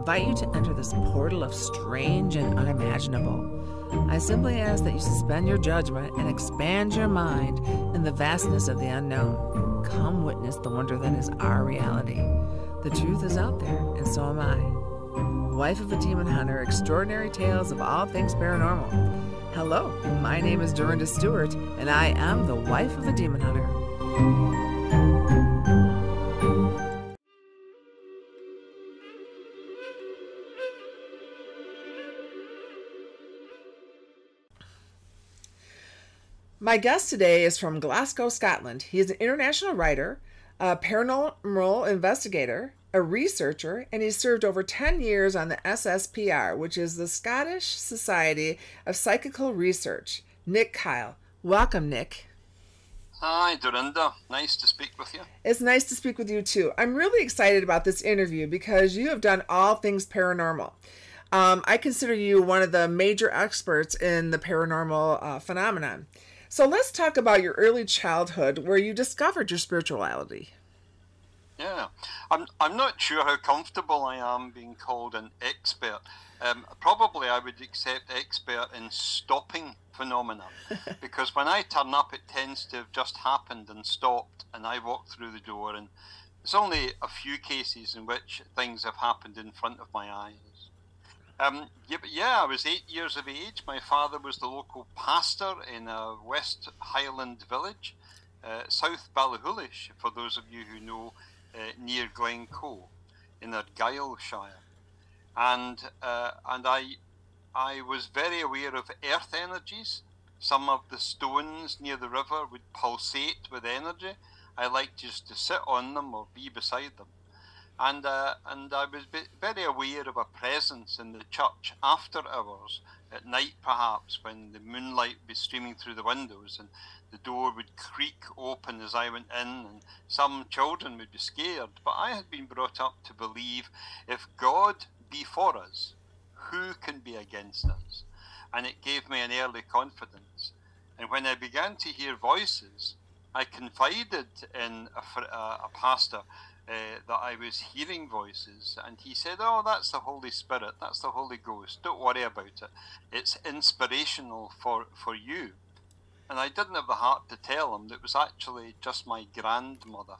invite you to enter this portal of strange and unimaginable. I simply ask that you suspend your judgment and expand your mind in the vastness of the unknown. Come witness the wonder that is our reality. The truth is out there, and so am I. Wife of a Demon Hunter, extraordinary tales of all things paranormal. Hello, my name is Dorinda Stewart, and I am the wife of a demon hunter. My guest today is from Glasgow, Scotland. He is an international writer, a paranormal investigator, a researcher, and he served over 10 years on the SSPR, which is the Scottish Society of Psychical Research. Nick Kyle. Welcome, Nick. Hi, Dorinda. Nice to speak with you. It's nice to speak with you too. I'm really excited about this interview because you have done all things paranormal. Um, I consider you one of the major experts in the paranormal uh, phenomenon. So let's talk about your early childhood where you discovered your spirituality. Yeah, I'm, I'm not sure how comfortable I am being called an expert. Um, probably I would accept expert in stopping phenomena because when I turn up, it tends to have just happened and stopped, and I walk through the door, and it's only a few cases in which things have happened in front of my eyes. Um, yeah, I was eight years of age. My father was the local pastor in a West Highland village, uh, South Ballachulish, for those of you who know, uh, near Glencoe, in Argyllshire. And uh, and I I was very aware of earth energies. Some of the stones near the river would pulsate with energy. I liked just to sit on them or be beside them and uh, and I was very aware of a presence in the church after hours at night, perhaps when the moonlight would be streaming through the windows and the door would creak open as I went in, and some children would be scared. But I had been brought up to believe if God be for us, who can be against us? And it gave me an early confidence. And when I began to hear voices, I confided in a, a pastor uh, that I was hearing voices, and he said, "Oh, that's the Holy Spirit. That's the Holy Ghost. Don't worry about it. It's inspirational for for you." And I didn't have the heart to tell him that it was actually just my grandmother.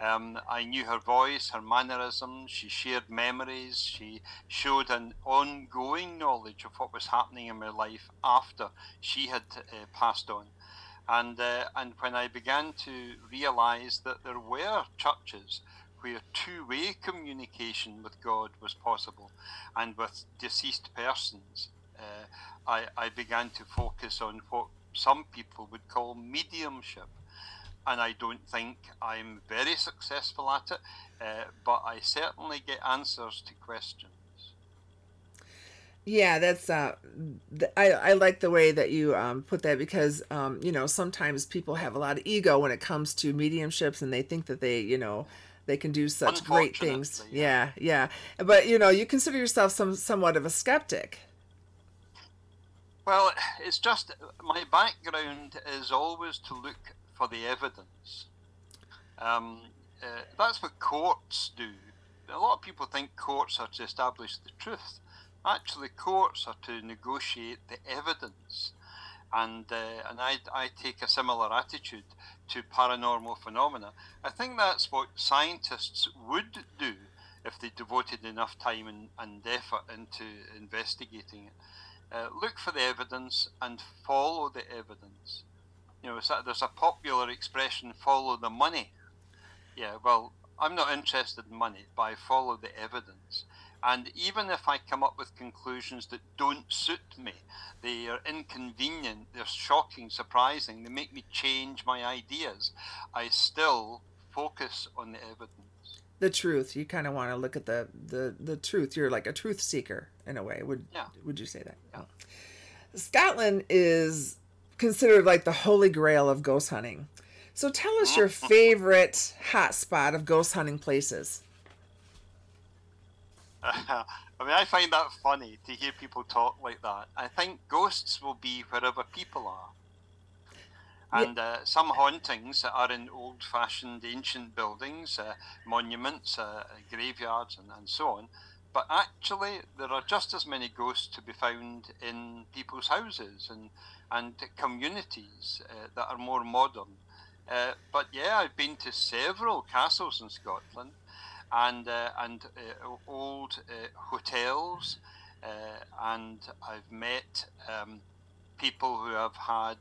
Um, I knew her voice, her mannerisms. She shared memories. She showed an ongoing knowledge of what was happening in my life after she had uh, passed on. And, uh, and when I began to realize that there were churches where two way communication with God was possible and with deceased persons, uh, I, I began to focus on what some people would call mediumship. And I don't think I'm very successful at it, uh, but I certainly get answers to questions. Yeah, that's uh, th- I I like the way that you um, put that because um, you know sometimes people have a lot of ego when it comes to mediumships and they think that they you know they can do such great things. Yeah. yeah, yeah. But you know, you consider yourself some somewhat of a skeptic. Well, it's just my background is always to look for the evidence. Um, uh, that's what courts do. A lot of people think courts are to establish the truth actually courts are to negotiate the evidence. And, uh, and I, I take a similar attitude to paranormal phenomena. I think that's what scientists would do if they devoted enough time and, and effort into investigating it. Uh, look for the evidence and follow the evidence. You know, there's a popular expression, follow the money. Yeah, well, I'm not interested in money, but I follow the evidence. And even if I come up with conclusions that don't suit me, they are inconvenient, they're shocking, surprising, they make me change my ideas, I still focus on the evidence. The truth. You kind of want to look at the, the, the truth. You're like a truth seeker in a way. Would yeah. would you say that? Yeah. Oh. Scotland is considered like the holy grail of ghost hunting. So tell us your favorite hot spot of ghost hunting places. I mean, I find that funny to hear people talk like that. I think ghosts will be wherever people are. And uh, some hauntings are in old fashioned ancient buildings, uh, monuments, uh, graveyards, and, and so on. but actually, there are just as many ghosts to be found in people's houses and, and communities uh, that are more modern. Uh, but yeah, I've been to several castles in Scotland and, uh, and uh, old uh, hotels, uh, and I've met um, people who have had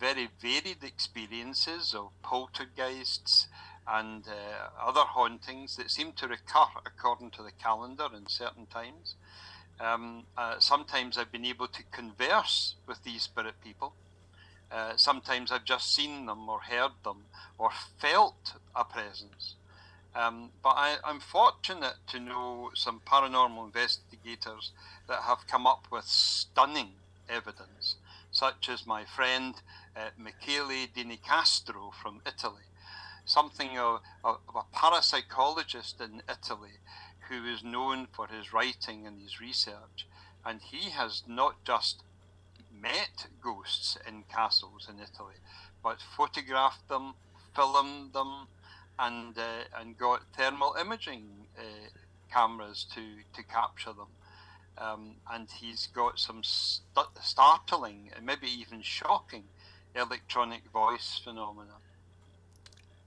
very varied experiences of poltergeists and other hauntings that seem to recur according to the calendar in certain times. Um, sometimes I've been able to converse with these spirit people. Uh, sometimes I've just seen them or heard them or felt a presence. Um, but I, am fortunate to know some paranormal investigators that have come up with stunning evidence, such as my friend uh, Michele Di Nicastro from Italy, something of, of, a parapsychologist in Italy who is known for his writing and his research. And he has not just met ghosts in castles in Italy, but photographed them, filmed them, and uh, and got thermal imaging uh, cameras to to capture them. Um, and he's got some st- startling and maybe even shocking electronic voice phenomena.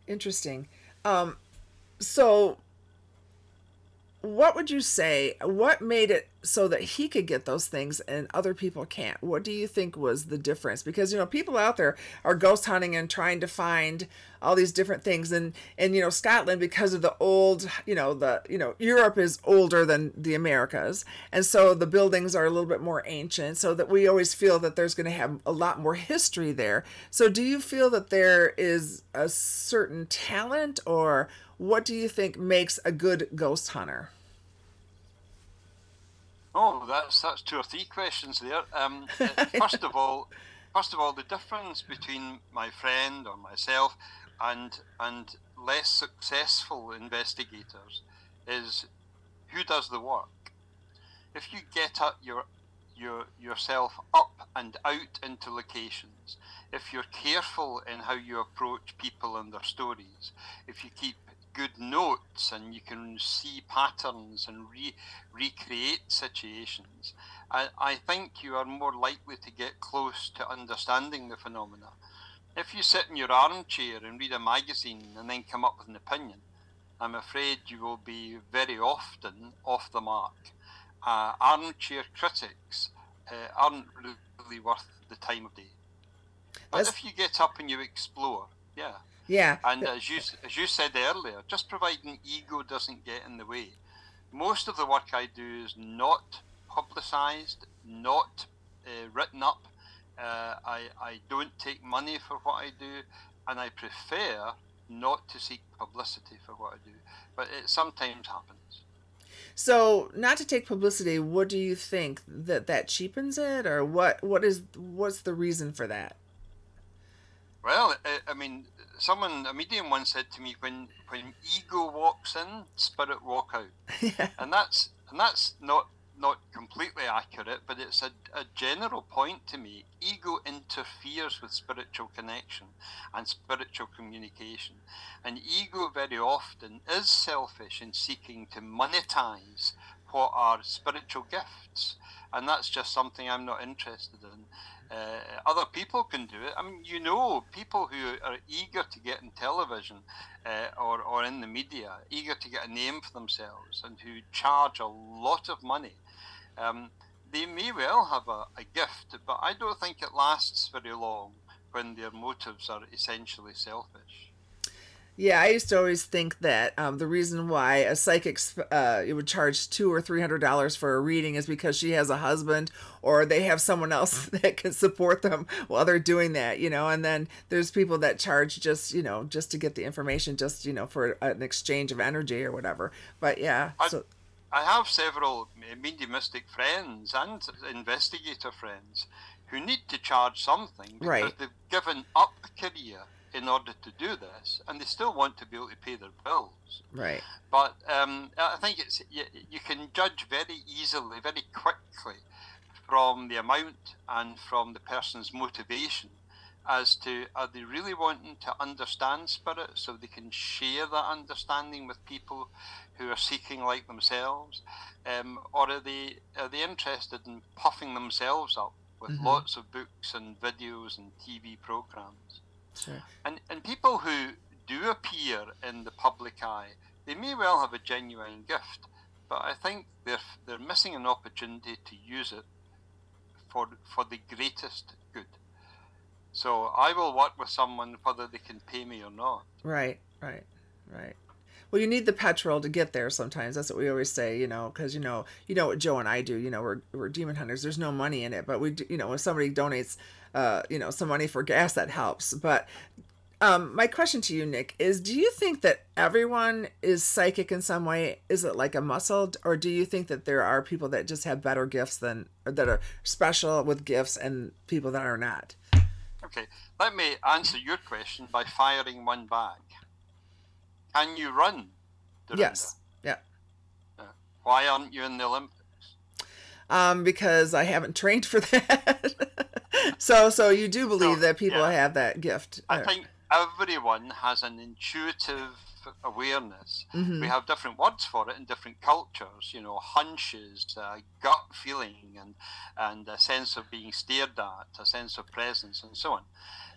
Interesting. Um, so what would you say what made it so that he could get those things and other people can't? What do you think was the difference? Because you know people out there are ghost hunting and trying to find all these different things. And and you know Scotland because of the old you know the you know Europe is older than the Americas. And so the buildings are a little bit more ancient so that we always feel that there's going to have a lot more history there. So do you feel that there is a certain talent or what do you think makes a good ghost hunter? Oh, that's that's two or three questions there. Um, first of all, first of all, the difference between my friend or myself and and less successful investigators is who does the work. If you get up your your yourself up and out into locations, if you're careful in how you approach people and their stories, if you keep good notes and you can see patterns and re- recreate situations, I, I think you are more likely to get close to understanding the phenomena. If you sit in your armchair and read a magazine and then come up with an opinion, I'm afraid you will be very often off the mark. Uh, armchair critics uh, aren't really worth the time of day. But That's... if you get up and you explore, yeah, yeah. And as you as you said earlier, just providing ego doesn't get in the way. Most of the work I do is not publicised, not uh, written up. Uh, I I don't take money for what I do, and I prefer not to seek publicity for what I do. But it sometimes happens. So, not to take publicity, what do you think that that cheapens it, or what? What is what's the reason for that? Well, I, I mean, someone a medium once said to me when when ego walks in spirit walk out. Yeah. and that's and that's not not completely accurate but it's a, a general point to me. Ego interferes with spiritual connection and spiritual communication. And ego very often is selfish in seeking to monetize what are spiritual gifts. And that's just something i'm not interested in uh, other people can do it. I mean, you know, people who are eager to get in television uh, or, or in the media, eager to get a name for themselves, and who charge a lot of money. Um, they may well have a, a gift, but I don't think it lasts very long when their motives are essentially selfish. Yeah, I used to always think that um, the reason why a psychic uh, would charge two or three hundred dollars for a reading is because she has a husband or they have someone else that can support them while they're doing that, you know. And then there's people that charge just you know just to get the information, just you know for an exchange of energy or whatever. But yeah, I, so. I have several mediumistic friends and investigator friends who need to charge something because right. they've given up a career in order to do this, and they still want to be able to pay their bills. Right. But um, I think it's you, you can judge very easily, very quickly, from the amount and from the person's motivation as to are they really wanting to understand spirit so they can share that understanding with people who are seeking like themselves, um, or are they are they interested in puffing themselves up with mm-hmm. lots of books and videos and TV programs? Sure. And and people who do appear in the public eye, they may well have a genuine gift, but I think they're they're missing an opportunity to use it for for the greatest good. So I will work with someone whether they can pay me or not. Right, right, right. Well, you need the petrol to get there. Sometimes that's what we always say, you know, because you know, you know what Joe and I do. You know, we're we're demon hunters. There's no money in it, but we, do, you know, when somebody donates, uh, you know, some money for gas, that helps. But um, my question to you, Nick, is: Do you think that everyone is psychic in some way? Is it like a muscle, or do you think that there are people that just have better gifts than that are special with gifts, and people that are not? Okay, let me answer your question by firing one back. Can you run? Dorinda? Yes. Yeah. Uh, why aren't you in the Olympics? Um, because I haven't trained for that. so, so you do believe so, that people yeah. have that gift? I think everyone has an intuitive awareness. Mm-hmm. We have different words for it in different cultures. You know, hunches, uh, gut feeling, and and a sense of being stared at, a sense of presence, and so on.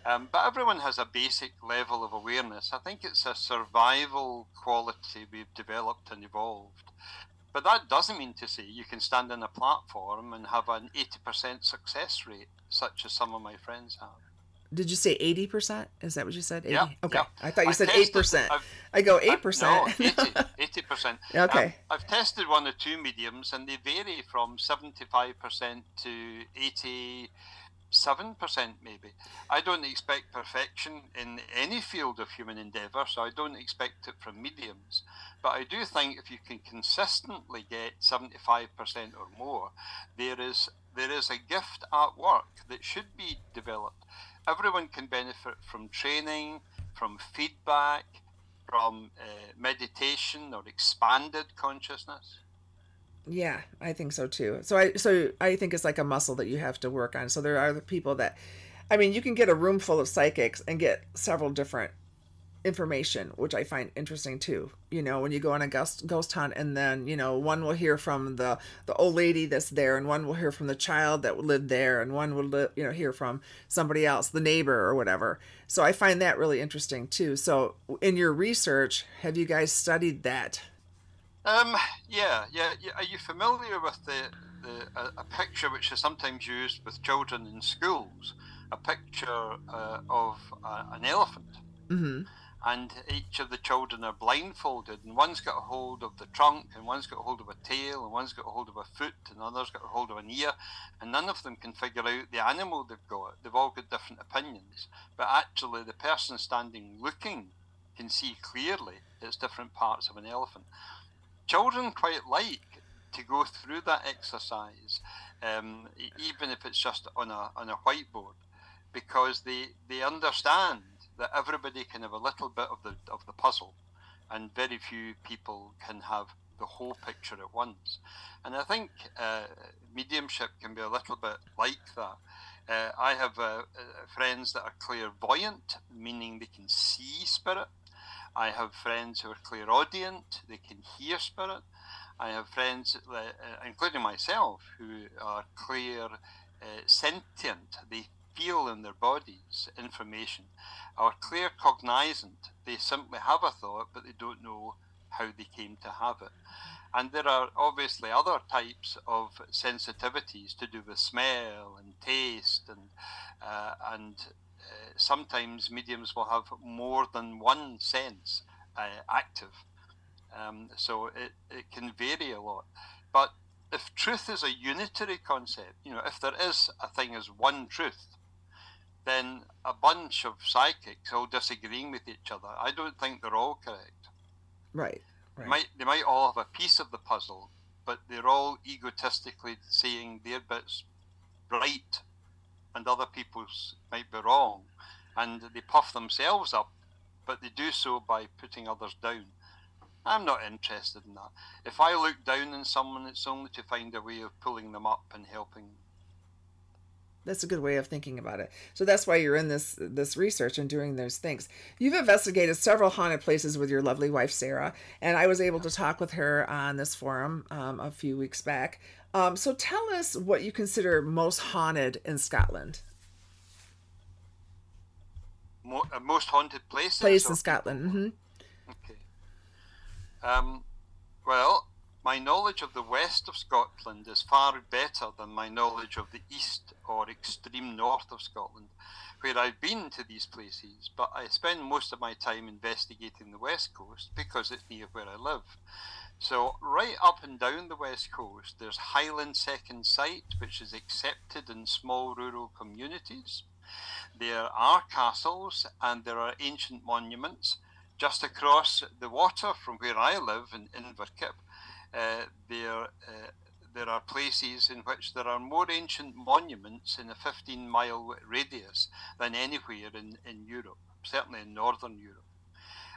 Um, but everyone has a basic level of awareness. I think it's a survival quality we've developed and evolved. But that doesn't mean to say you can stand on a platform and have an 80% success rate, such as some of my friends have. Did you say 80%? Is that what you said? 80? Yeah. Okay. Yeah. I thought you I said 8%. I've, I go 8%. no, 80, percent okay. Um, I've tested one or two mediums and they vary from 75% to 80 seven percent maybe. I don't expect perfection in any field of human endeavour, so I don't expect it from mediums. But I do think if you can consistently get seventy five percent or more, there is there is a gift at work that should be developed. Everyone can benefit from training, from feedback, from uh, meditation or expanded consciousness. Yeah, I think so too. So I so I think it's like a muscle that you have to work on. So there are the people that I mean, you can get a room full of psychics and get several different information, which I find interesting too. You know, when you go on a ghost ghost hunt and then, you know, one will hear from the the old lady that's there and one will hear from the child that lived there and one will li- you know hear from somebody else, the neighbor or whatever. So I find that really interesting too. So in your research, have you guys studied that? Um, yeah, yeah, yeah. Are you familiar with the, the a, a, picture which is sometimes used with children in schools? A picture uh, of uh, an elephant. Mm-hmm. And each of the children are blindfolded, and one's got a hold of the trunk, and one's got a hold of a tail, and one's got a hold of a foot, and another's got a hold of an ear, and none of them can figure out the animal they've got. They've all got different opinions, but actually, the person standing looking can see clearly it's different parts of an elephant children quite like to go through that exercise, um, even if it's just on a on a whiteboard, because they they understand that everybody can have a little bit of the of the puzzle, and very few people can have the whole picture at once. And I think uh, mediumship can be a little bit like that. Uh, I have uh, uh friends that are clairvoyant, meaning they can see spirit I have friends who are clairaudient, they can hear spirit. I have friends, uh, including myself, who are clear uh, sentient. They feel in their bodies information. Are clear cognizant. They simply have a thought, but they don't know how they came to have it. And there are obviously other types of sensitivities to do with smell and taste and uh, and sometimes mediums will have more than one sense uh, active. Um, so it, it can vary a lot. But if truth is a unitary concept, you know, if there is a thing as one truth, then a bunch of psychics all disagreeing with each other, I don't think they're all correct. Right. right. Might they might all have a piece of the puzzle, but they're all egotistically saying their bits right and other people's might be wrong, and they puff themselves up, but they do so by putting others down. I'm not interested in that. If I look down on someone, it's only to find a way of pulling them up and helping. that's a good way of thinking about it. So that's why you're in this this research and doing those things. You've investigated several haunted places with your lovely wife Sarah, and I was able to talk with her on this forum um, a few weeks back. Um, so tell us what you consider most haunted in Scotland. Mo- uh, most haunted places. Place in Scotland. Mm-hmm. Okay. Um, well, my knowledge of the west of Scotland is far better than my knowledge of the east or extreme north of Scotland, where I've been to these places, but I spend most of my time investigating the west coast because it's near where I live. So, right up and down the west coast, there's Highland Second Sight, which is accepted in small rural communities. There are castles and there are ancient monuments. Just across the water from where I live in Inverkip, uh, there, uh, there are places in which there are more ancient monuments in a 15 mile radius than anywhere in, in Europe, certainly in Northern Europe.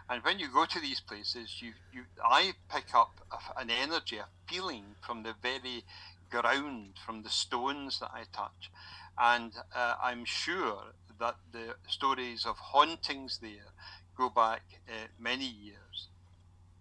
And when you go to these places, you, you I pick up a, an energy, a feeling from the very ground, from the stones that I touch. And uh, I'm sure that the stories of hauntings there go back uh, many years.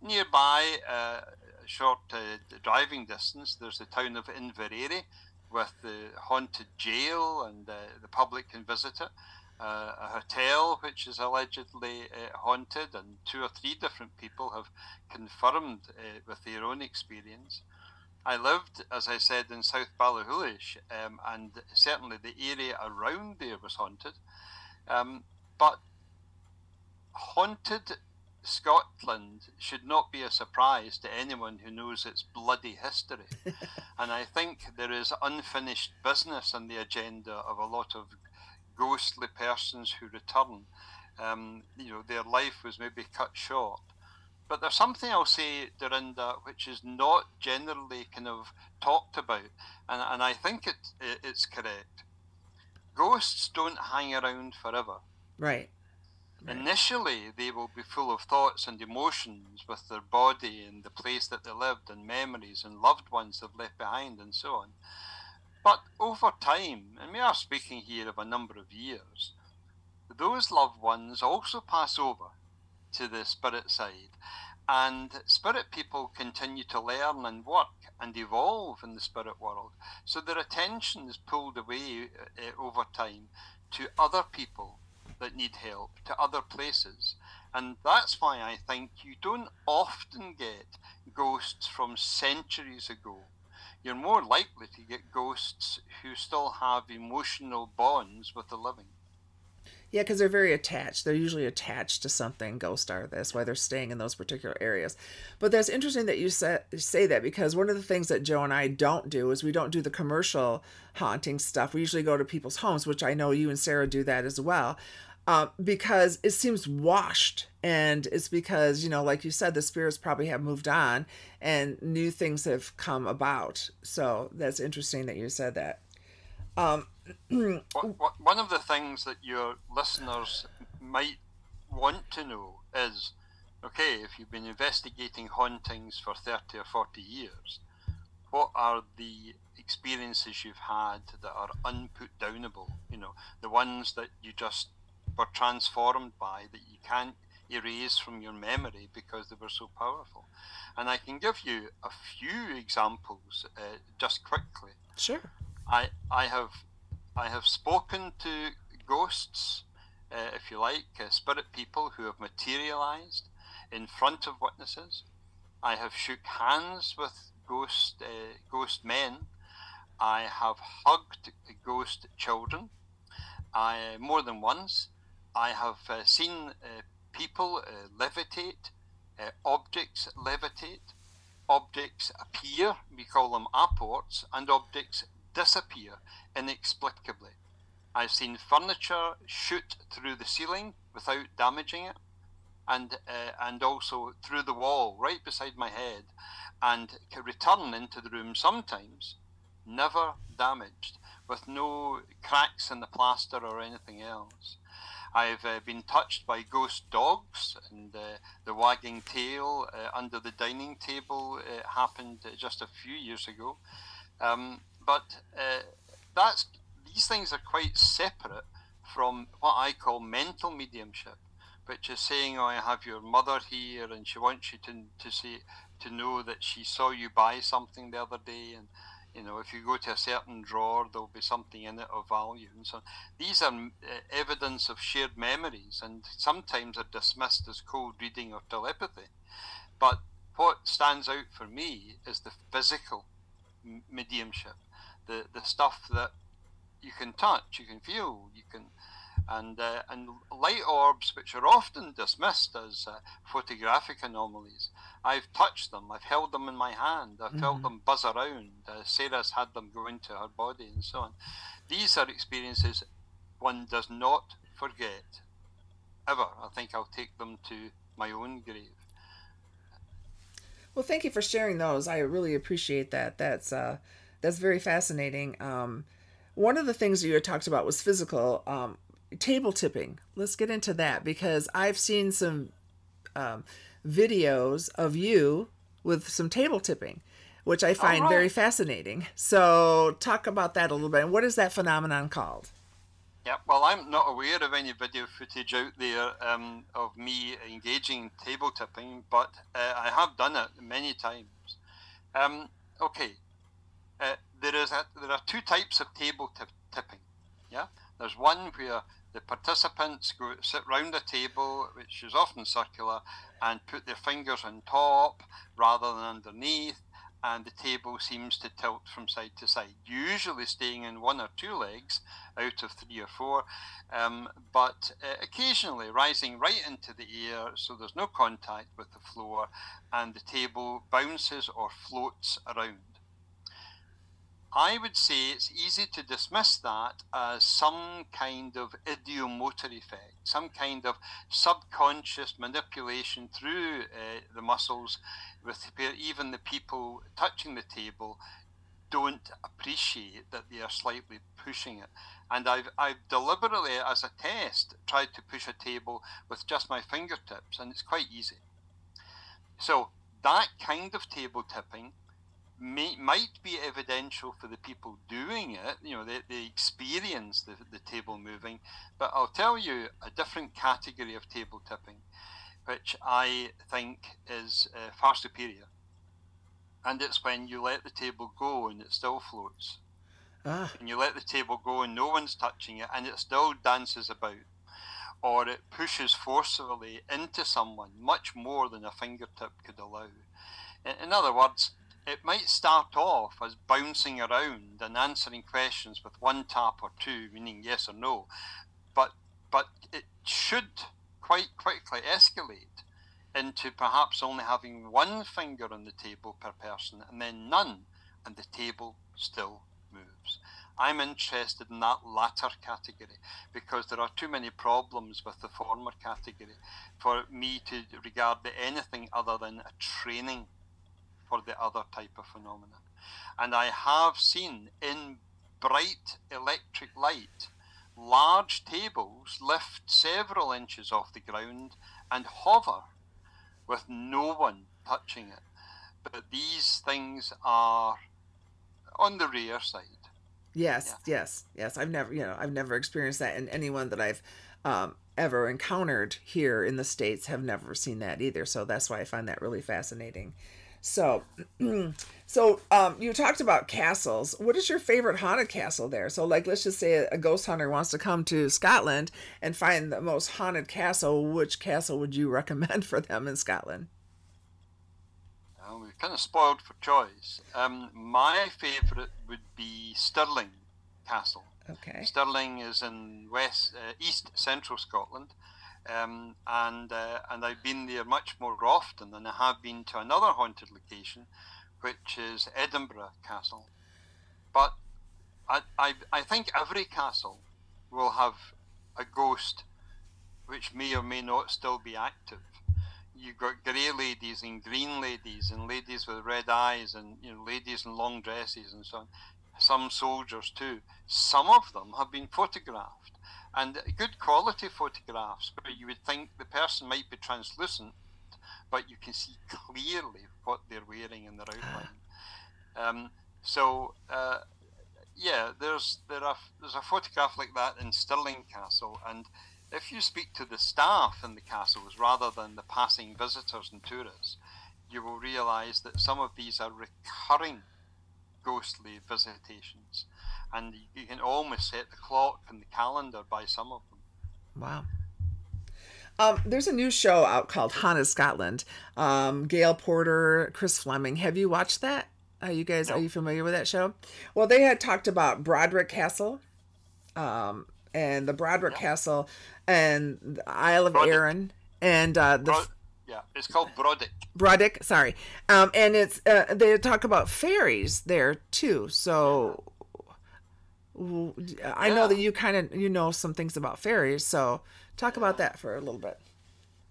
Nearby, uh, short uh, driving distance, there's the town of Inveraray with the haunted jail and the public can visit it. Uh, a hotel which is allegedly uh, haunted, and two or three different people have confirmed uh, with their own experience. I lived, as I said, in South Ballachulish, um, and certainly the area around there was haunted. Um, but haunted Scotland should not be a surprise to anyone who knows its bloody history. and I think there is unfinished business on the agenda of a lot of ghostly persons who return. Um, you know, their life was maybe cut short. But there's something I'll say, Dorinda, which is not generally kind of talked about, and, and I think it, it it's correct. Ghosts don't hang around forever. Right. Right. Initially, they will be full of thoughts and emotions with their body and the place that they lived, and memories and loved ones they've left behind, and so on. But over time, and we are speaking here of a number of years, those loved ones also pass over to the spirit side, and spirit people continue to learn and work and evolve in the spirit world. So their attention is pulled away uh, over time to other people that need help to other places. And that's why I think you don't often get ghosts from centuries ago. You're more likely to get ghosts who still have emotional bonds with the living. Yeah, because they're very attached. They're usually attached to something. Ghost are. That's why they're staying in those particular areas. But that's interesting that you say, say that because one of the things that Joe and I don't do is we don't do the commercial haunting stuff. We usually go to people's homes, which I know you and Sarah do that as well uh, because it seems washed. And it's because you know like you said the spirits probably have moved on and new things have come about. So that's interesting that you said that. Um, one of the things that your listeners might want to know is okay if you've been investigating hauntings for 30 or 40 years what are the experiences you've had that are unputdownable? You know the ones that you just were transformed by that you can't erase from your memory because they were so powerful. And I can give you a few examples uh, just quickly. Sure. I I have I have spoken to ghosts, uh, if you like, uh, spirit people who have materialized in front of witnesses. I have shook hands with ghost uh, ghost men. I have hugged ghost children. I more than once. I have uh, seen uh, people uh, levitate, uh, objects levitate, objects appear, we call them apports, and objects disappear inexplicably. I've seen furniture shoot through the ceiling without damaging it, and uh, and also through the wall right beside my head, and return into the room sometimes, never damaged, with no cracks in the plaster or anything else. I've uh, been touched by ghost dogs, and uh, the wagging tail uh, under the dining table uh, happened just a few years ago. Um, but uh, that's these things are quite separate from what I call mental mediumship, which is saying, "Oh, I have your mother here, and she wants you to to see to know that she saw you buy something the other day, and you know if you go to a certain drawer, there'll be something in it of value." And so these are uh, evidence of shared memories, and sometimes are dismissed as cold reading or telepathy. But what stands out for me is the physical mediumship, the the stuff that you can touch, you can feel, you can, and uh, and light orbs, which are often dismissed as uh, photographic anomalies. I've touched them, I've held them in my hand, I've mm-hmm. felt them buzz around. Uh, Sarah's had them go into her body, and so on. These are experiences one does not forget, ever. I think I'll take them to my own grave. Well, thank you for sharing those. I really appreciate that. That's uh, that's very fascinating. Um, one of the things you had talked about was physical um, table tipping. Let's get into that because I've seen some um, videos of you with some table tipping, which I find right. very fascinating. So, talk about that a little bit. What is that phenomenon called? Yeah, well, I'm not aware of any video footage out there um, of me engaging in table tipping, but uh, I have done it many times. Um, okay, uh, there is a, there are two types of table t- tipping. Yeah, there's one where the participants go sit round a table, which is often circular, and put their fingers on top rather than underneath, and the table seems to tilt from side to side, usually staying in one or two legs out of three or four, um, but uh, occasionally rising right into the air so there's no contact with the floor and the table bounces or floats around. I would say it's easy to dismiss that as some kind of ideomotor effect, some kind of subconscious manipulation through uh, the muscles, with even the people touching the table don't appreciate that they are slightly pushing it. And I've, I've deliberately, as a test, tried to push a table with just my fingertips, and it's quite easy. So, that kind of table tipping may, might be evidential for the people doing it. You know, they, they experience the, the table moving. But I'll tell you a different category of table tipping, which I think is uh, far superior. And it's when you let the table go and it still floats. Ah. And you let the table go and no one's touching it and it still dances about. Or it pushes forcefully into someone much more than a fingertip could allow. In, in other words, it might start off as bouncing around and answering questions with one tap or two, meaning yes or no, but but it should quite quickly escalate into perhaps only having one finger on the table per person and then none, and the table still moves. I'm interested in that latter category because there are too many problems with the former category for me to regard it anything other than a training for the other type of phenomenon. And I have seen in bright electric light large tables lift several inches off the ground and hover with no one touching it. But these things are on the rare side. Yes, yeah. yes, yes. I've never, you know, I've never experienced that, and anyone that I've um, ever encountered here in the states have never seen that either. So that's why I find that really fascinating. So, so um, you talked about castles. What is your favorite haunted castle there? So, like, let's just say a ghost hunter wants to come to Scotland and find the most haunted castle. Which castle would you recommend for them in Scotland? Well, we're kind of spoiled for choice. Um, my favorite would be Stirling Castle. Okay. Stirling is in west, uh, east central Scotland. Um, and uh, and I've been there much more often than I have been to another haunted location, which is Edinburgh Castle. But I, I, I think every castle will have a ghost which may or may not still be active. You've got grey ladies and green ladies and ladies with red eyes and you know ladies in long dresses and so on. Some soldiers too. Some of them have been photographed and good quality photographs where you would think the person might be translucent, but you can see clearly what they're wearing in their outline. Um, so uh, yeah, there's there are there's a photograph like that in Stirling Castle, and if you speak to the staff in the castles rather than the passing visitors and tourists, you will realise that some of these are recurring ghostly visitations, and you can almost set the clock and the calendar by some of them. Wow. Um, there's a new show out called Haunted Scotland. Um, Gail Porter, Chris Fleming. Have you watched that? Are you guys no. are you familiar with that show? Well, they had talked about Broderick Castle, um, and the Broderick. Castle, and the Isle of Brodick. Arran, and uh, the. Bro- yeah, it's called Brodick. Brodick, sorry, um, and it's uh, they talk about fairies there too. So yeah. I know that you kind of you know some things about fairies. So talk about that for a little bit.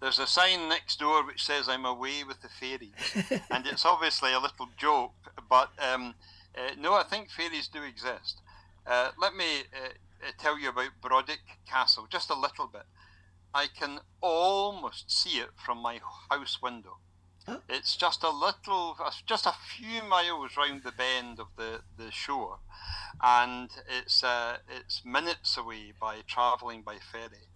There's a sign next door which says "I'm away with the fairies," and it's obviously a little joke. But um, uh, no, I think fairies do exist. Uh, let me uh, uh, tell you about Brodick Castle just a little bit. I can almost see it from my house window. Oh. It's just a little, just a few miles round the bend of the, the shore, and it's uh, it's minutes away by travelling by ferry.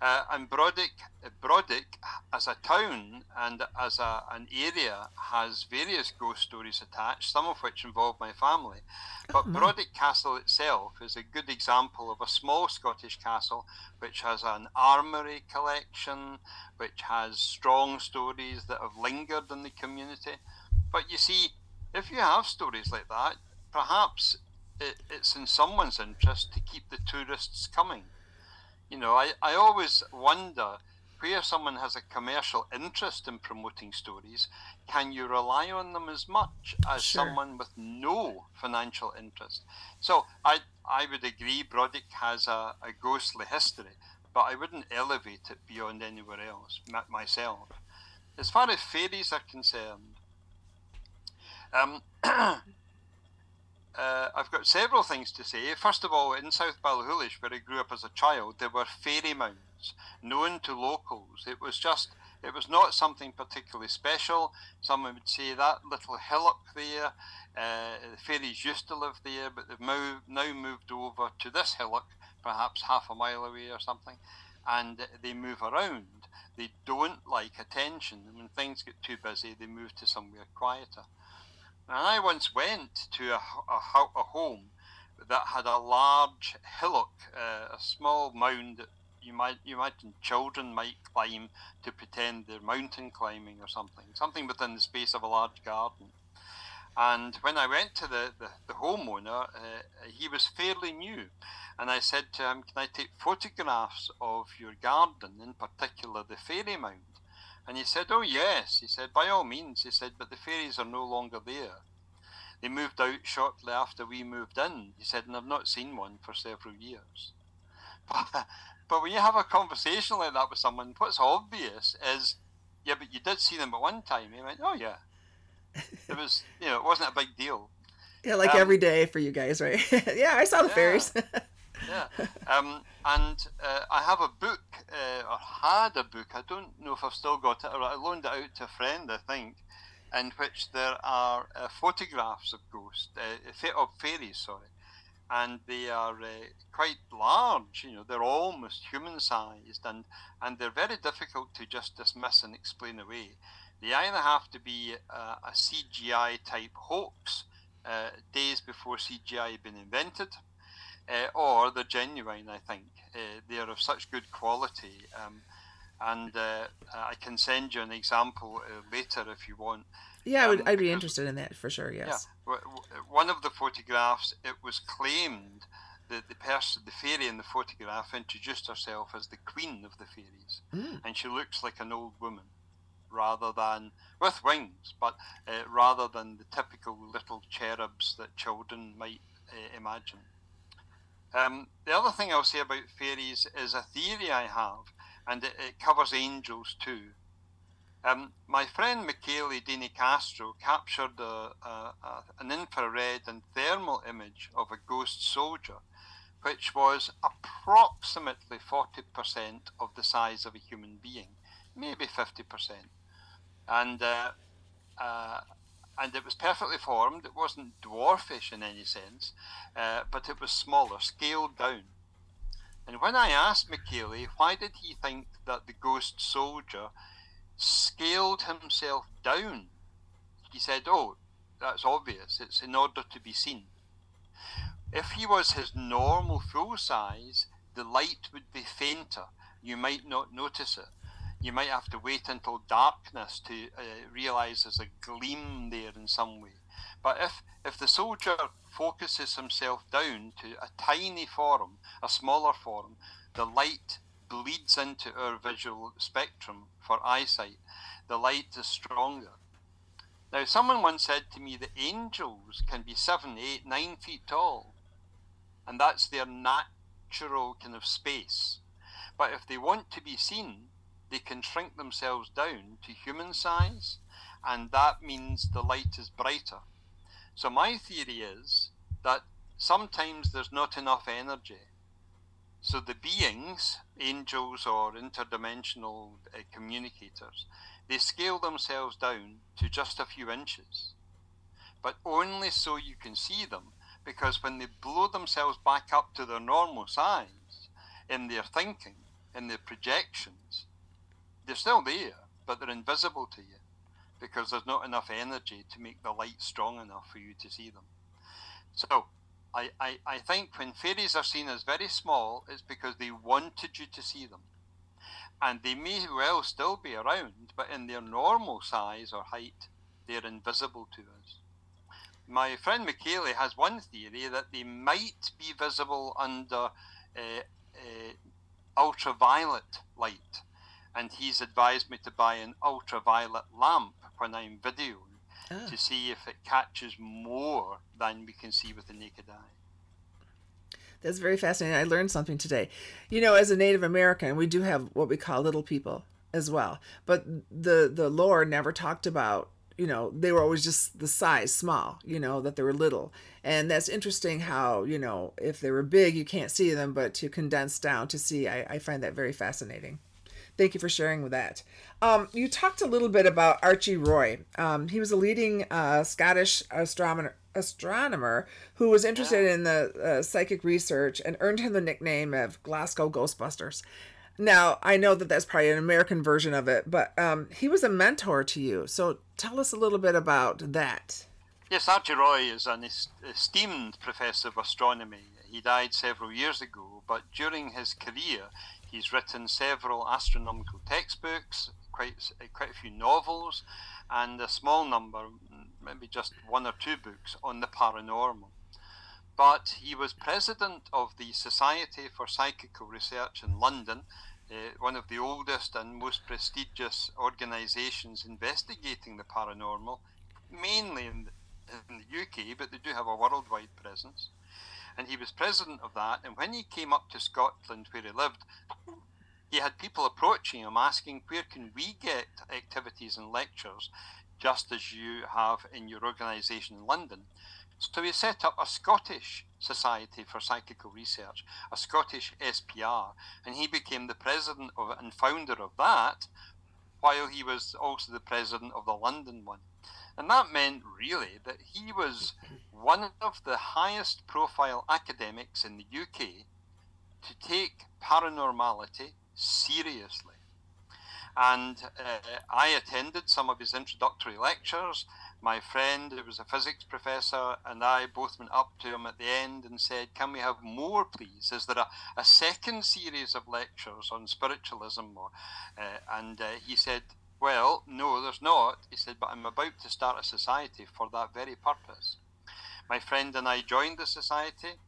Uh, and Brodick, Brodick, as a town and as a, an area, has various ghost stories attached, some of which involve my family. But oh, Brodick Castle itself is a good example of a small Scottish castle which has an armoury collection, which has strong stories that have lingered in the community. But you see, if you have stories like that, perhaps it, it's in someone's interest to keep the tourists coming you know, I, I always wonder where someone has a commercial interest in promoting stories, can you rely on them as much as sure. someone with no financial interest? So I I would agree Brodick has a, a ghostly history, but I wouldn't elevate it beyond anywhere else myself. As far as fairies are concerned, um, Uh, I've got several things to say. First of all, in South Ballachulish, where I grew up as a child, there were fairy mounds known to locals. It was just, it was not something particularly special. Someone would say that little hillock there, uh, the fairies used to live there, but they've now, now moved over to this hillock, perhaps half a mile away or something, and they move around. They don't like attention. When things get too busy, they move to somewhere quieter. And I once went to a, a, a home that had a large hillock, uh, a small mound that you might you imagine children might climb to pretend they're mountain climbing or something, something within the space of a large garden. And when I went to the, the, the homeowner, uh, he was fairly new. And I said to him, Can I take photographs of your garden, in particular the fairy mound? And he said, Oh, yes. He said, By all means. He said, But the fairies are no longer there. They moved out shortly after we moved in. He said, And I've not seen one for several years. But, but when you have a conversation like that with someone, what's obvious is, Yeah, but you did see them at one time. He went, Oh, yeah. It was, you know, it wasn't a big deal. Yeah, like um, every day for you guys, right? yeah, I saw the yeah. fairies. Yeah. Um, and uh, I have a book, uh, or had a book, I don't know if I've still got it, or I loaned it out to a friend, I think, in which there are uh, photographs of ghosts, uh, of fairies, sorry. And they are uh, quite large, you know, they're almost human sized, and, and they're very difficult to just dismiss and explain away. They either have to be uh, a CGI type hoax, days before CGI had been invented, uh, or they're genuine. I think uh, they are of such good quality, um, and uh, I can send you an example uh, later if you want. Yeah, I would. Um, I'd be interested in that for sure. Yes. Yeah, one of the photographs, it was claimed that the person, the fairy in the photograph, introduced herself as the queen of the fairies, mm. and she looks like an old woman rather than with wings, but uh, rather than the typical little cherubs that children might uh, imagine. Um, the other thing I'll say about fairies is a theory I have, and it, it covers angels too. Um, my friend Michele Di Nicastro captured a, a, a, an infrared and thermal image of a ghost soldier, which was approximately 40% of the size of a human being, maybe 50%. And uh, uh, and it was perfectly formed. It wasn't dwarfish in any sense, uh, but it was smaller, scaled down. And when I asked Micheli why did he think that the ghost soldier scaled himself down, he said, "Oh, that's obvious. It's in order to be seen." If he was his normal full size, the light would be fainter. You might not notice it. You might have to wait until darkness to uh, realize there's a gleam there in some way. But if, if the soldier focuses himself down to a tiny form, a smaller form, the light bleeds into our visual spectrum for eyesight. The light is stronger. Now, someone once said to me that angels can be seven, eight, nine feet tall and that's their natural kind of space. But if they want to be seen, they can shrink themselves down to human size, and that means the light is brighter. So, my theory is that sometimes there's not enough energy. So, the beings, angels or interdimensional uh, communicators, they scale themselves down to just a few inches, but only so you can see them because when they blow themselves back up to their normal size in their thinking, in their projections, they're still there, but they're invisible to you because there's not enough energy to make the light strong enough for you to see them. So, I, I, I think when fairies are seen as very small, it's because they wanted you to see them. And they may well still be around, but in their normal size or height, they're invisible to us. My friend Micheli has one theory that they might be visible under uh, uh, ultraviolet light, and he's advised me to buy an ultraviolet lamp when I'm videoing oh. to see if it catches more than we can see with the naked eye. That's very fascinating. I learned something today. You know, as a Native American, we do have what we call little people as well, but the the lore never talked about you know they were always just the size small you know that they were little and that's interesting how you know if they were big you can't see them but to condense down to see i, I find that very fascinating thank you for sharing with that um, you talked a little bit about archie roy um, he was a leading uh, scottish astronomer astronomer who was interested in the uh, psychic research and earned him the nickname of Glasgow Ghostbusters. Now, I know that that's probably an American version of it, but um, he was a mentor to you. So tell us a little bit about that. Yes, Archie Roy is an esteemed professor of astronomy. He died several years ago, but during his career, he's written several astronomical textbooks, quite, quite a few novels, and a small number, maybe just one or two books on the paranormal but he was president of the Society for Psychical Research in London, uh, one of the oldest and most prestigious organisations investigating the paranormal, mainly in the, in the UK, but they do have a worldwide presence. And he was president of that. And when he came up to Scotland, where he lived, he had people approaching him asking, Where can we get activities and lectures just as you have in your organisation in London? So he set up a Scottish Society for Psychical Research, a Scottish SPR, and he became the president of and founder of that, while he was also the president of the London one. And that meant really that he was one of the highest profile academics in the UK to take paranormality seriously. And uh, I attended some of his introductory lectures my friend, who was a physics professor, and I both went up to him at the end and said, Can we have more, please? Is there a, a second series of lectures on spiritualism? Or, uh, and uh, he said, Well, no, there's not. He said, But I'm about to start a society for that very purpose. My friend and I joined the society,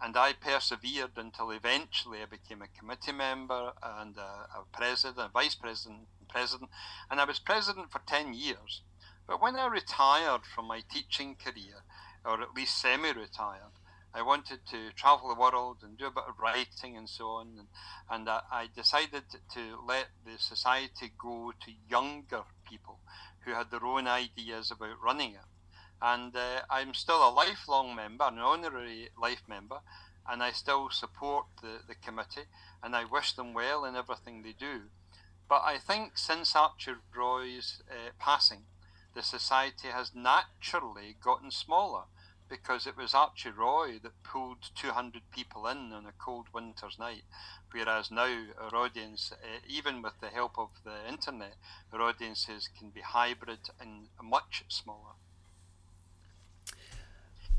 and I persevered until eventually I became a committee member and a, a president, a vice president, president, and I was president for 10 years. But when I retired from my teaching career, or at least semi retired, I wanted to travel the world and do a bit of writing and so on. And, and I, I decided to let the society go to younger people who had their own ideas about running it. And uh, I'm still a lifelong member, an honorary life member, and I still support the, the committee and I wish them well in everything they do. But I think since Archie Roy's uh, passing, the society has naturally gotten smaller because it was Archie Roy that pulled 200 people in on a cold winter's night, whereas now our audience, uh, even with the help of the internet, our audiences can be hybrid and much smaller.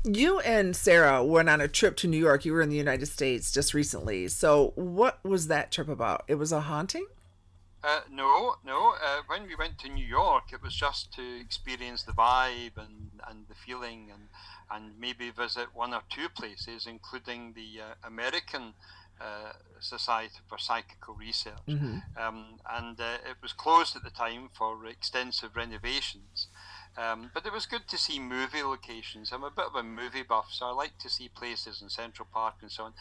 You and Sarah went on a trip to New York. You were in the United States just recently. So, what was that trip about? It was a haunting? Uh, no, no. Uh, when we went to New York, it was just to experience the vibe and, and the feeling and, and maybe visit one or two places, including the uh, American uh, Society for Psychical Research. Mm-hmm. Um, and uh, it was closed at the time for extensive renovations. Um, but it was good to see movie locations. I'm a bit of a movie buff, so I like to see places in Central Park and so on,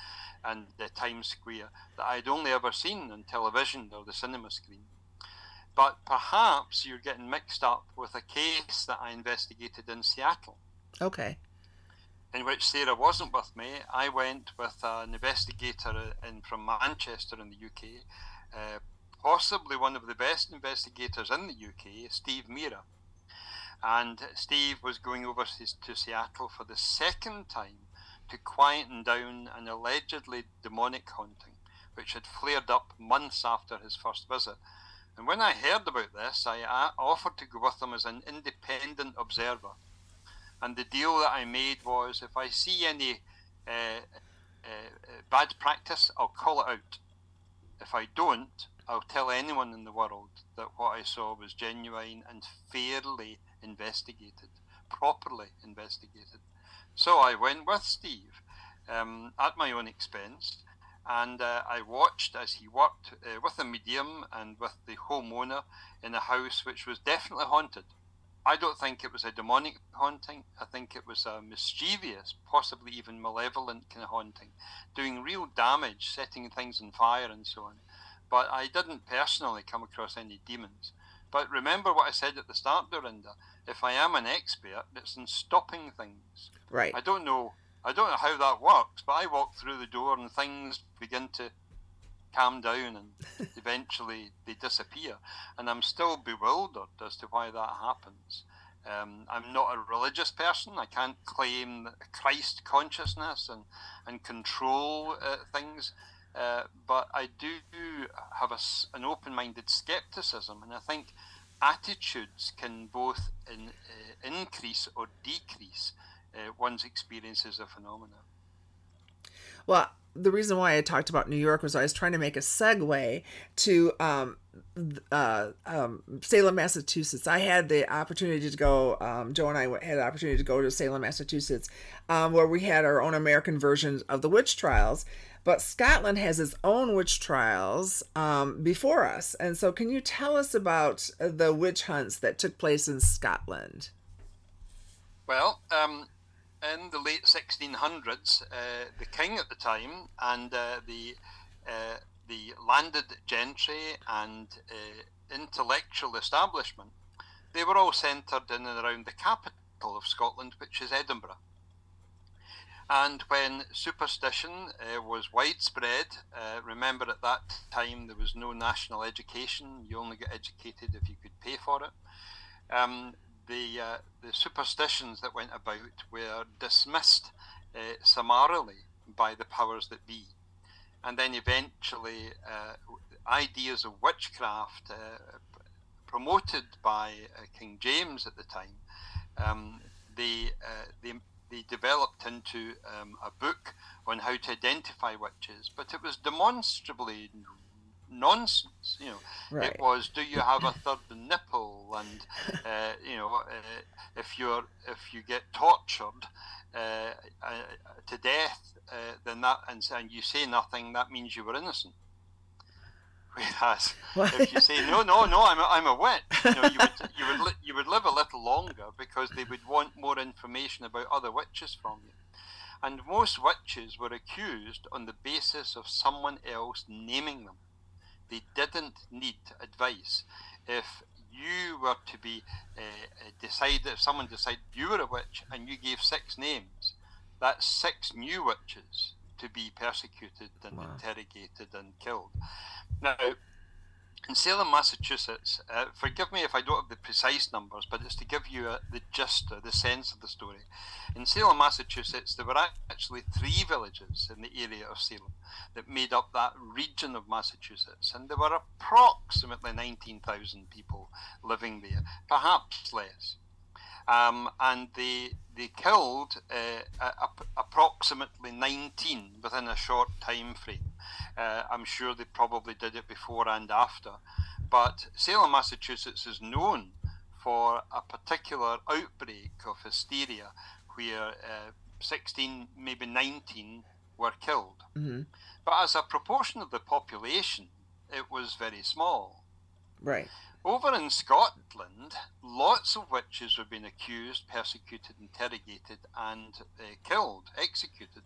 and the Times Square that I'd only ever seen on television or the cinema screen. But perhaps you're getting mixed up with a case that I investigated in Seattle. Okay. In which Sarah wasn't with me. I went with an investigator in from Manchester in the UK, uh, possibly one of the best investigators in the UK, Steve Mera and Steve was going over to Seattle for the second time to quieten down an allegedly demonic haunting, which had flared up months after his first visit. And when I heard about this, I offered to go with him as an independent observer. And the deal that I made was if I see any uh, uh, bad practice, I'll call it out. If I don't, I'll tell anyone in the world that what I saw was genuine and fairly investigated, properly investigated. So I went with Steve um, at my own expense, and uh, I watched as he worked uh, with a medium and with the homeowner in a house which was definitely haunted. I don't think it was a demonic haunting. I think it was a mischievous, possibly even malevolent kind of haunting, doing real damage, setting things on fire and so on. But I didn't personally come across any demons. But remember what I said at the start, Dorinda if I am an expert, it's in stopping things. Right. I don't know. I don't know how that works, but I walk through the door and things begin to calm down and eventually they disappear. And I'm still bewildered as to why that happens. Um, I'm not a religious person. I can't claim Christ consciousness and, and control uh, things. Uh, but I do have a, an open minded skepticism. And I think attitudes can both in, uh, increase or decrease uh, one's experiences of phenomena. Well, the reason why I talked about New York was I was trying to make a segue to um, uh, um, Salem, Massachusetts. I had the opportunity to go. Um, Joe and I had the opportunity to go to Salem, Massachusetts, um, where we had our own American version of the witch trials. But Scotland has its own witch trials um, before us. And so, can you tell us about the witch hunts that took place in Scotland? Well, um, in the late 1600s, uh, the king at the time and uh, the uh, the landed gentry and uh, intellectual establishment, they were all centred in and around the capital of Scotland, which is Edinburgh. And when superstition uh, was widespread, uh, remember at that time there was no national education. You only got educated if you could pay for it. Um, the, uh, the superstitions that went about were dismissed uh, summarily by the powers that be. And then eventually, uh, ideas of witchcraft uh, promoted by King James at the time, um, they, they developed into um, a book on how to identify witches, but it was demonstrably nonsense. You know, right. it was, do you have a third nipple, and uh, you know, uh, if you're if you get tortured uh, uh to death, uh, then that and, and you say nothing, that means you were innocent. Whereas if you say no, no, no, I'm a, I'm a witch, you know, you would you would li- you would live a little longer because they would want more information about other witches from you. And most witches were accused on the basis of someone else naming them. They didn't need advice. If you were to be uh, decided, if someone decided you were a witch and you gave six names, that's six new witches to be persecuted and wow. interrogated and killed. Now, in Salem, Massachusetts, uh, forgive me if I don't have the precise numbers, but it's to give you a, the gist the sense of the story. In Salem, Massachusetts, there were actually three villages in the area of Salem that made up that region of Massachusetts, and there were approximately 19,000 people living there, perhaps less. Um, and they they killed uh, approximately 19 within a short time frame. Uh, I'm sure they probably did it before and after, but Salem, Massachusetts, is known for a particular outbreak of hysteria where uh, 16, maybe 19 were killed. Mm-hmm. But as a proportion of the population, it was very small. Right. Over in Scotland, lots of witches were being accused, persecuted, interrogated, and uh, killed, executed.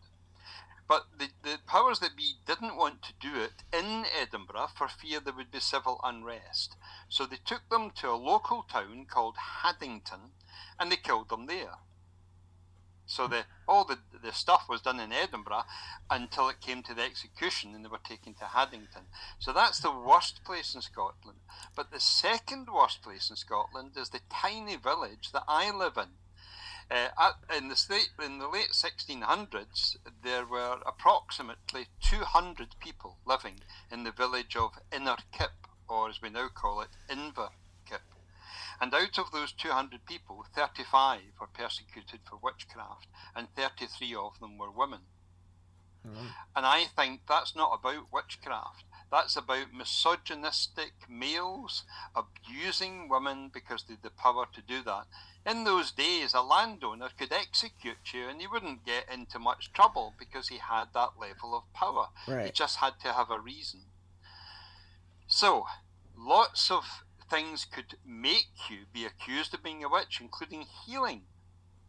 But the, the powers that be didn't want to do it in Edinburgh for fear there would be civil unrest. So they took them to a local town called Haddington and they killed them there. So the all the the stuff was done in Edinburgh until it came to the execution and they were taken to Haddington. So that's the worst place in Scotland. But the second worst place in Scotland is the tiny village that I live in. Uh, at, in the state, in the late 1600s, there were approximately 200 people living in the village of Innerkip, or as we now call it, Inver and out of those 200 people, 35 were persecuted for witchcraft, and 33 of them were women. Mm. And I think that's not about witchcraft. That's about misogynistic males abusing women because they had the power to do that. In those days, a landowner could execute you and he wouldn't get into much trouble because he had that level of power. Right. He just had to have a reason. So, lots of things could make you be accused of being a witch, including healing,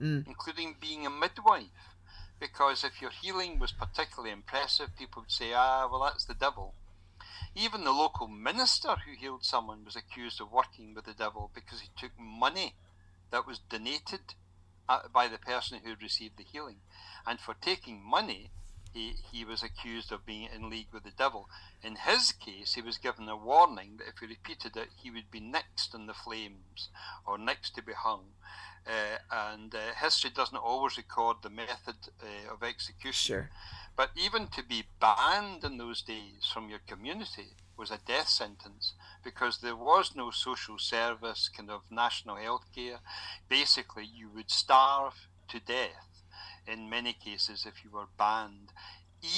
mm. including being a midwife. Because if your healing was particularly impressive, people would say, ah, well, that's the devil. Even the local minister who healed someone was accused of working with the devil because he took money that was donated uh, by the person who received the healing. And for taking money, he, he was accused of being in league with the devil. In his case, he was given a warning that if he repeated it, he would be next in the flames or next to be hung. Uh, and uh, history doesn't always record the method uh, of execution. Sure. But even to be banned in those days from your community was a death sentence because there was no social service, kind of national health care. Basically, you would starve to death in many cases if you were banned.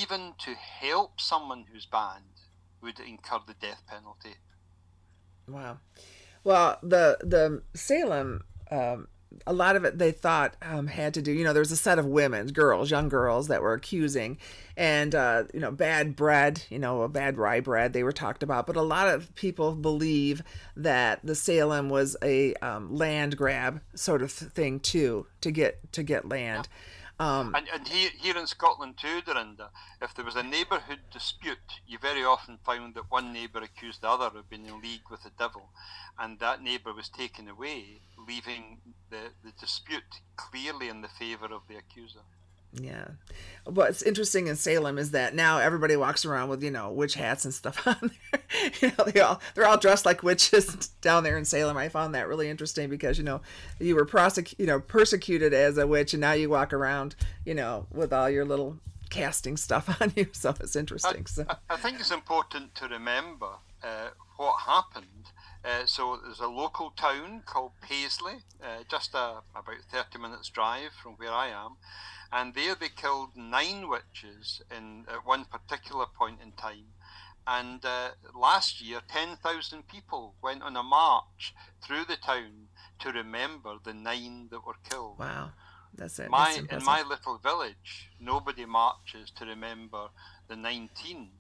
Even to help someone who's banned would incur the death penalty. Wow. Well, the the Salem um, a lot of it they thought um, had to do you know there was a set of women girls young girls that were accusing and uh, you know bad bread you know a bad rye bread they were talked about but a lot of people believe that the salem was a um, land grab sort of thing too to get to get land yeah um, and, and here, here in Scotland too, Dorinda, if there was a neighbourhood dispute, you very often found that one neighbour accused the other of being in league with the devil, and that neighbour was taken away, leaving the, the dispute clearly in the favour of the accuser. Yeah. What's interesting in Salem is that now everybody walks around with, you know, witch hats and stuff on there. you know, they all they're all dressed like witches down there in Salem. I found that really interesting because, you know, you were prosecuted, you know, persecuted as a witch and now you walk around, you know, with all your little casting stuff on you. So it's interesting. I, so I, I think it's important to remember uh, what happened uh, so there's a local town called Paisley, uh, just a, about 30 minutes drive from where I am, and there they killed nine witches in at one particular point in time. And uh, last year, 10,000 people went on a march through the town to remember the nine that were killed. Wow, that's it. My that's in my little village, nobody marches to remember the 19.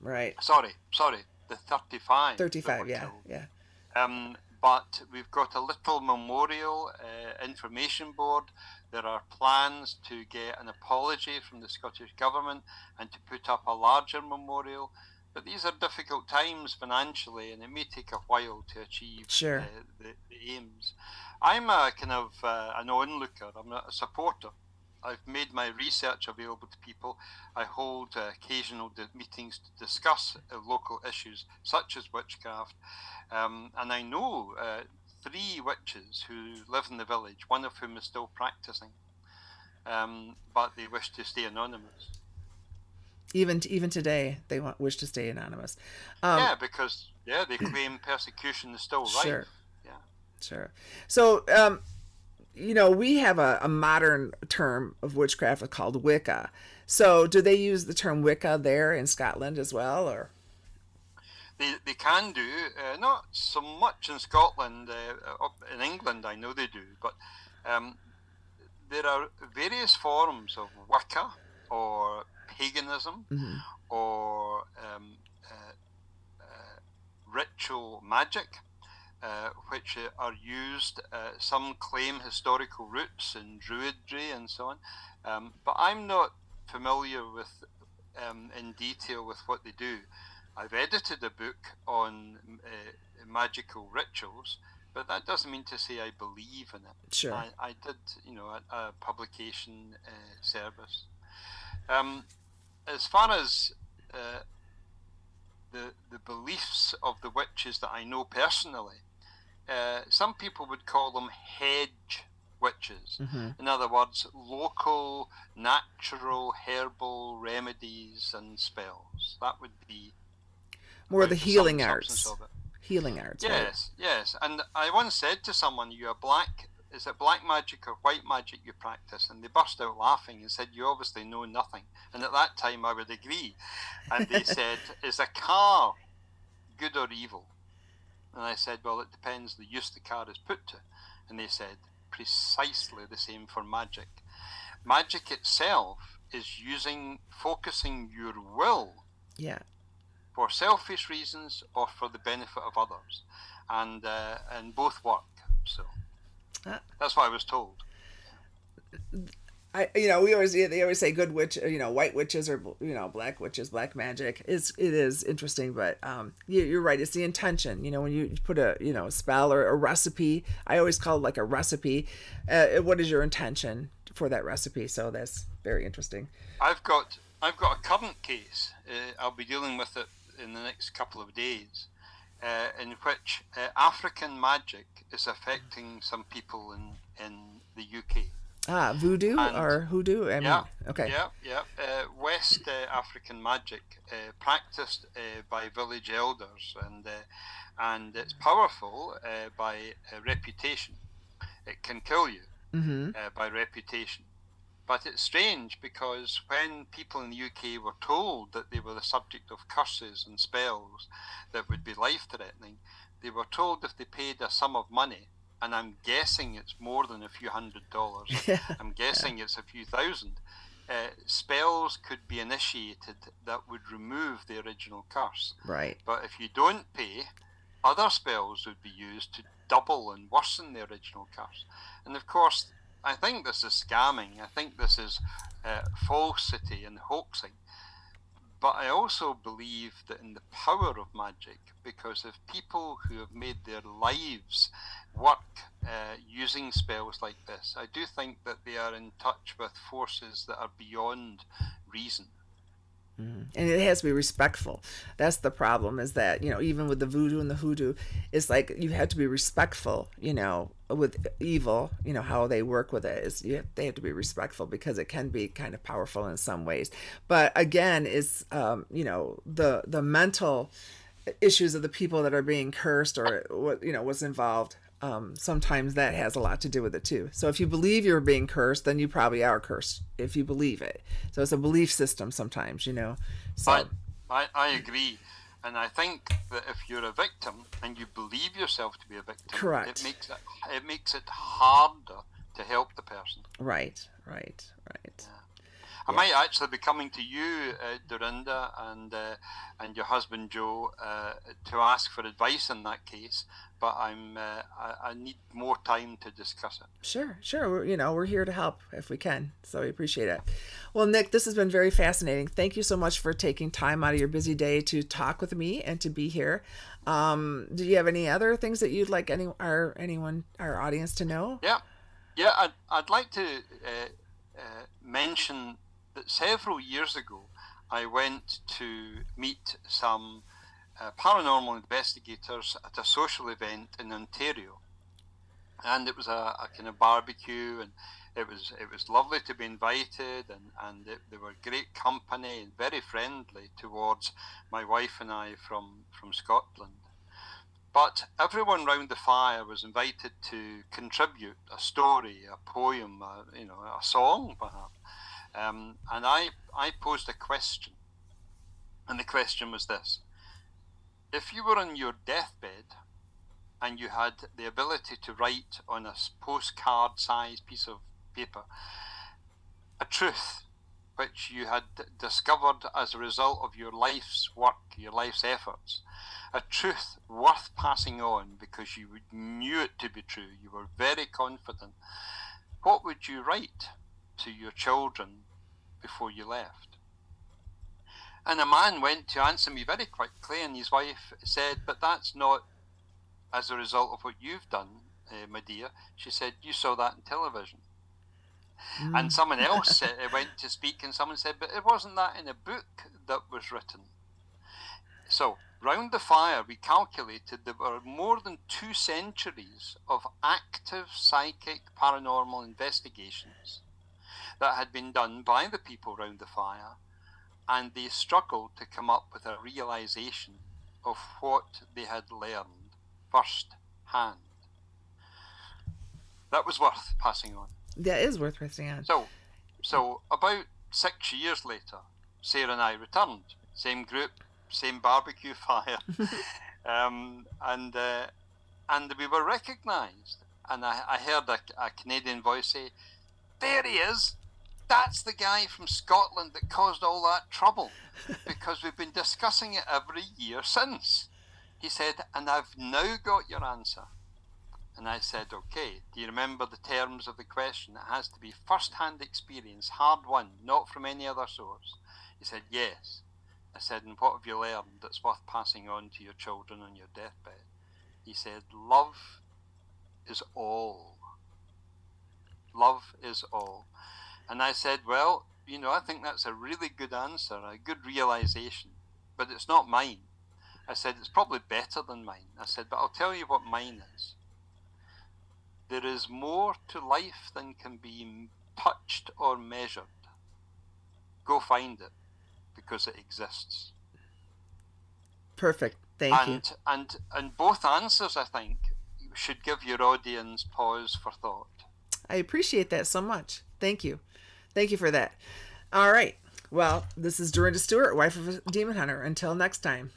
Right. Sorry, sorry, the 35. 35, yeah, killed. yeah. Um, but we've got a little memorial uh, information board there are plans to get an apology from the Scottish Government and to put up a larger memorial. But these are difficult times financially, and it may take a while to achieve sure. uh, the, the, aims. I'm a kind of uh, an onlooker. I'm not a supporter. I've made my research available to people. I hold uh, occasional meetings to discuss uh, local issues such as witchcraft. Um, and I know uh, three witches who live in the village, one of whom is still practicing, um, but they wish to stay anonymous. Even even today, they want wish to stay anonymous. Um, yeah, because yeah, they claim persecution is still right. Sure. Yeah. Sure. So, um, you know, we have a, a modern term of witchcraft called Wicca. So, do they use the term Wicca there in Scotland as well, or? They, they can do, uh, not so much in Scotland. Uh, up in England, I know they do, but um, there are various forms of Wicca or paganism mm-hmm. or um, uh, uh ritual magic uh, which are used. Uh, some claim historical roots in Druidry and so on, um, but I'm not familiar with um, in detail with what they do. I've edited a book on uh, magical rituals, but that doesn't mean to say I believe in it. Sure. I, I did, you know, a, a publication uh, service. Um, as far as uh, the the beliefs of the witches that I know personally, uh, some people would call them hedge witches. Mm-hmm. In other words, local, natural, herbal remedies and spells. That would be more the healing arts. Healing arts. Yes, right? yes. And I once said to someone, "You are black. Is it black magic or white magic you practice?" And they burst out laughing and said, "You obviously know nothing." And at that time, I would agree. And they said, "Is a car good or evil?" And I said, well, it depends the use the card is put to. And they said, precisely the same for magic. Magic itself is using, focusing your will. Yeah. For selfish reasons or for the benefit of others. And, uh, and both work. So uh, that's what I was told. I, you know, we always they always say good witch, you know, white witches or you know, black witches, black magic. It's it is interesting, but um, you, are right. It's the intention. You know, when you put a you know spell or a recipe, I always call it like a recipe. Uh, what is your intention for that recipe? So that's very interesting. I've got I've got a current case. Uh, I'll be dealing with it in the next couple of days, uh, in which uh, African magic is affecting some people in in the UK. Ah, voodoo and, or hoodoo? I mean, yeah, okay. Yeah, yeah. Uh, West uh, African magic uh, practiced uh, by village elders, and uh, and it's powerful uh, by reputation. It can kill you mm-hmm. by reputation. But it's strange because when people in the UK were told that they were the subject of curses and spells that would be life threatening, they were told if they paid a sum of money, and I'm guessing it's more than a few hundred dollars. I'm guessing it's a few thousand. Uh, spells could be initiated that would remove the original curse. Right. But if you don't pay, other spells would be used to double and worsen the original curse. And of course, I think this is scamming. I think this is uh, falsity and hoaxing. But I also believe that in the power of magic, because if people who have made their lives work uh, using spells like this, I do think that they are in touch with forces that are beyond reason. Mm-hmm. And it has to be respectful. That's the problem. Is that you know even with the voodoo and the hoodoo, it's like you have to be respectful. You know, with evil, you know how they work with it is you have, they have to be respectful because it can be kind of powerful in some ways. But again, is um, you know the the mental issues of the people that are being cursed or what you know what's involved um, sometimes that has a lot to do with it too. So if you believe you're being cursed, then you probably are cursed if you believe it. So it's a belief system sometimes, you know. So I, I, I agree. And I think that if you're a victim and you believe yourself to be a victim, correct, it makes it it makes it harder to help the person. Right, right, right. Yeah. I might actually be coming to you, uh, Dorinda, and uh, and your husband Joe uh, to ask for advice in that case. But I'm uh, I, I, need more time to discuss it. Sure, sure. We're, you know, we're here to help if we can, so we appreciate it. Well, Nick, this has been very fascinating. Thank you so much for taking time out of your busy day to talk with me and to be here. Um, do you have any other things that you'd like any our anyone our audience to know? Yeah, yeah. I'd I'd like to uh, uh, mention that several years ago I went to meet some uh, paranormal investigators at a social event in Ontario, and it was a, a, kind of barbecue, and it was it was lovely to be invited, and and it, they were great company and very friendly towards my wife and I from from Scotland. But everyone round the fire was invited to contribute a story, a poem, a, you know, a song perhaps. Um, and I, I posed a question. And the question was this If you were on your deathbed and you had the ability to write on a postcard sized piece of paper a truth which you had discovered as a result of your life's work, your life's efforts, a truth worth passing on because you knew it to be true, you were very confident, what would you write to your children before you left? And a man went to answer me very quickly, and his wife said, But that's not as a result of what you've done, uh, my dear. She said, You saw that in television. Mm. And someone else uh, went to speak, and someone said, But it wasn't that in a book that was written. So, round the fire, we calculated there were more than two centuries of active psychic paranormal investigations that had been done by the people round the fire, and they struggled to come up with a realization of what they had learned first hand. That was worth passing on. That is worth passing on. So, so about six years later, Sarah and I returned. Same group, same barbecue fire, um, and uh, and we were recognised. And I, I heard a, a Canadian voice say, "There he is." That's the guy from Scotland that caused all that trouble because we've been discussing it every year since. He said, and I've now got your answer. And I said, okay, do you remember the terms of the question? It has to be first hand experience, hard won, not from any other source. He said, yes. I said, and what have you learned that's worth passing on to your children on your deathbed? He said, love is all. Love is all. And I said, Well, you know, I think that's a really good answer, a good realization, but it's not mine. I said, It's probably better than mine. I said, But I'll tell you what mine is. There is more to life than can be touched or measured. Go find it because it exists. Perfect. Thank and, you. And and both answers, I think, should give your audience pause for thought. I appreciate that so much. Thank you. Thank you for that. All right. Well, this is Dorinda Stewart, wife of a demon hunter. Until next time.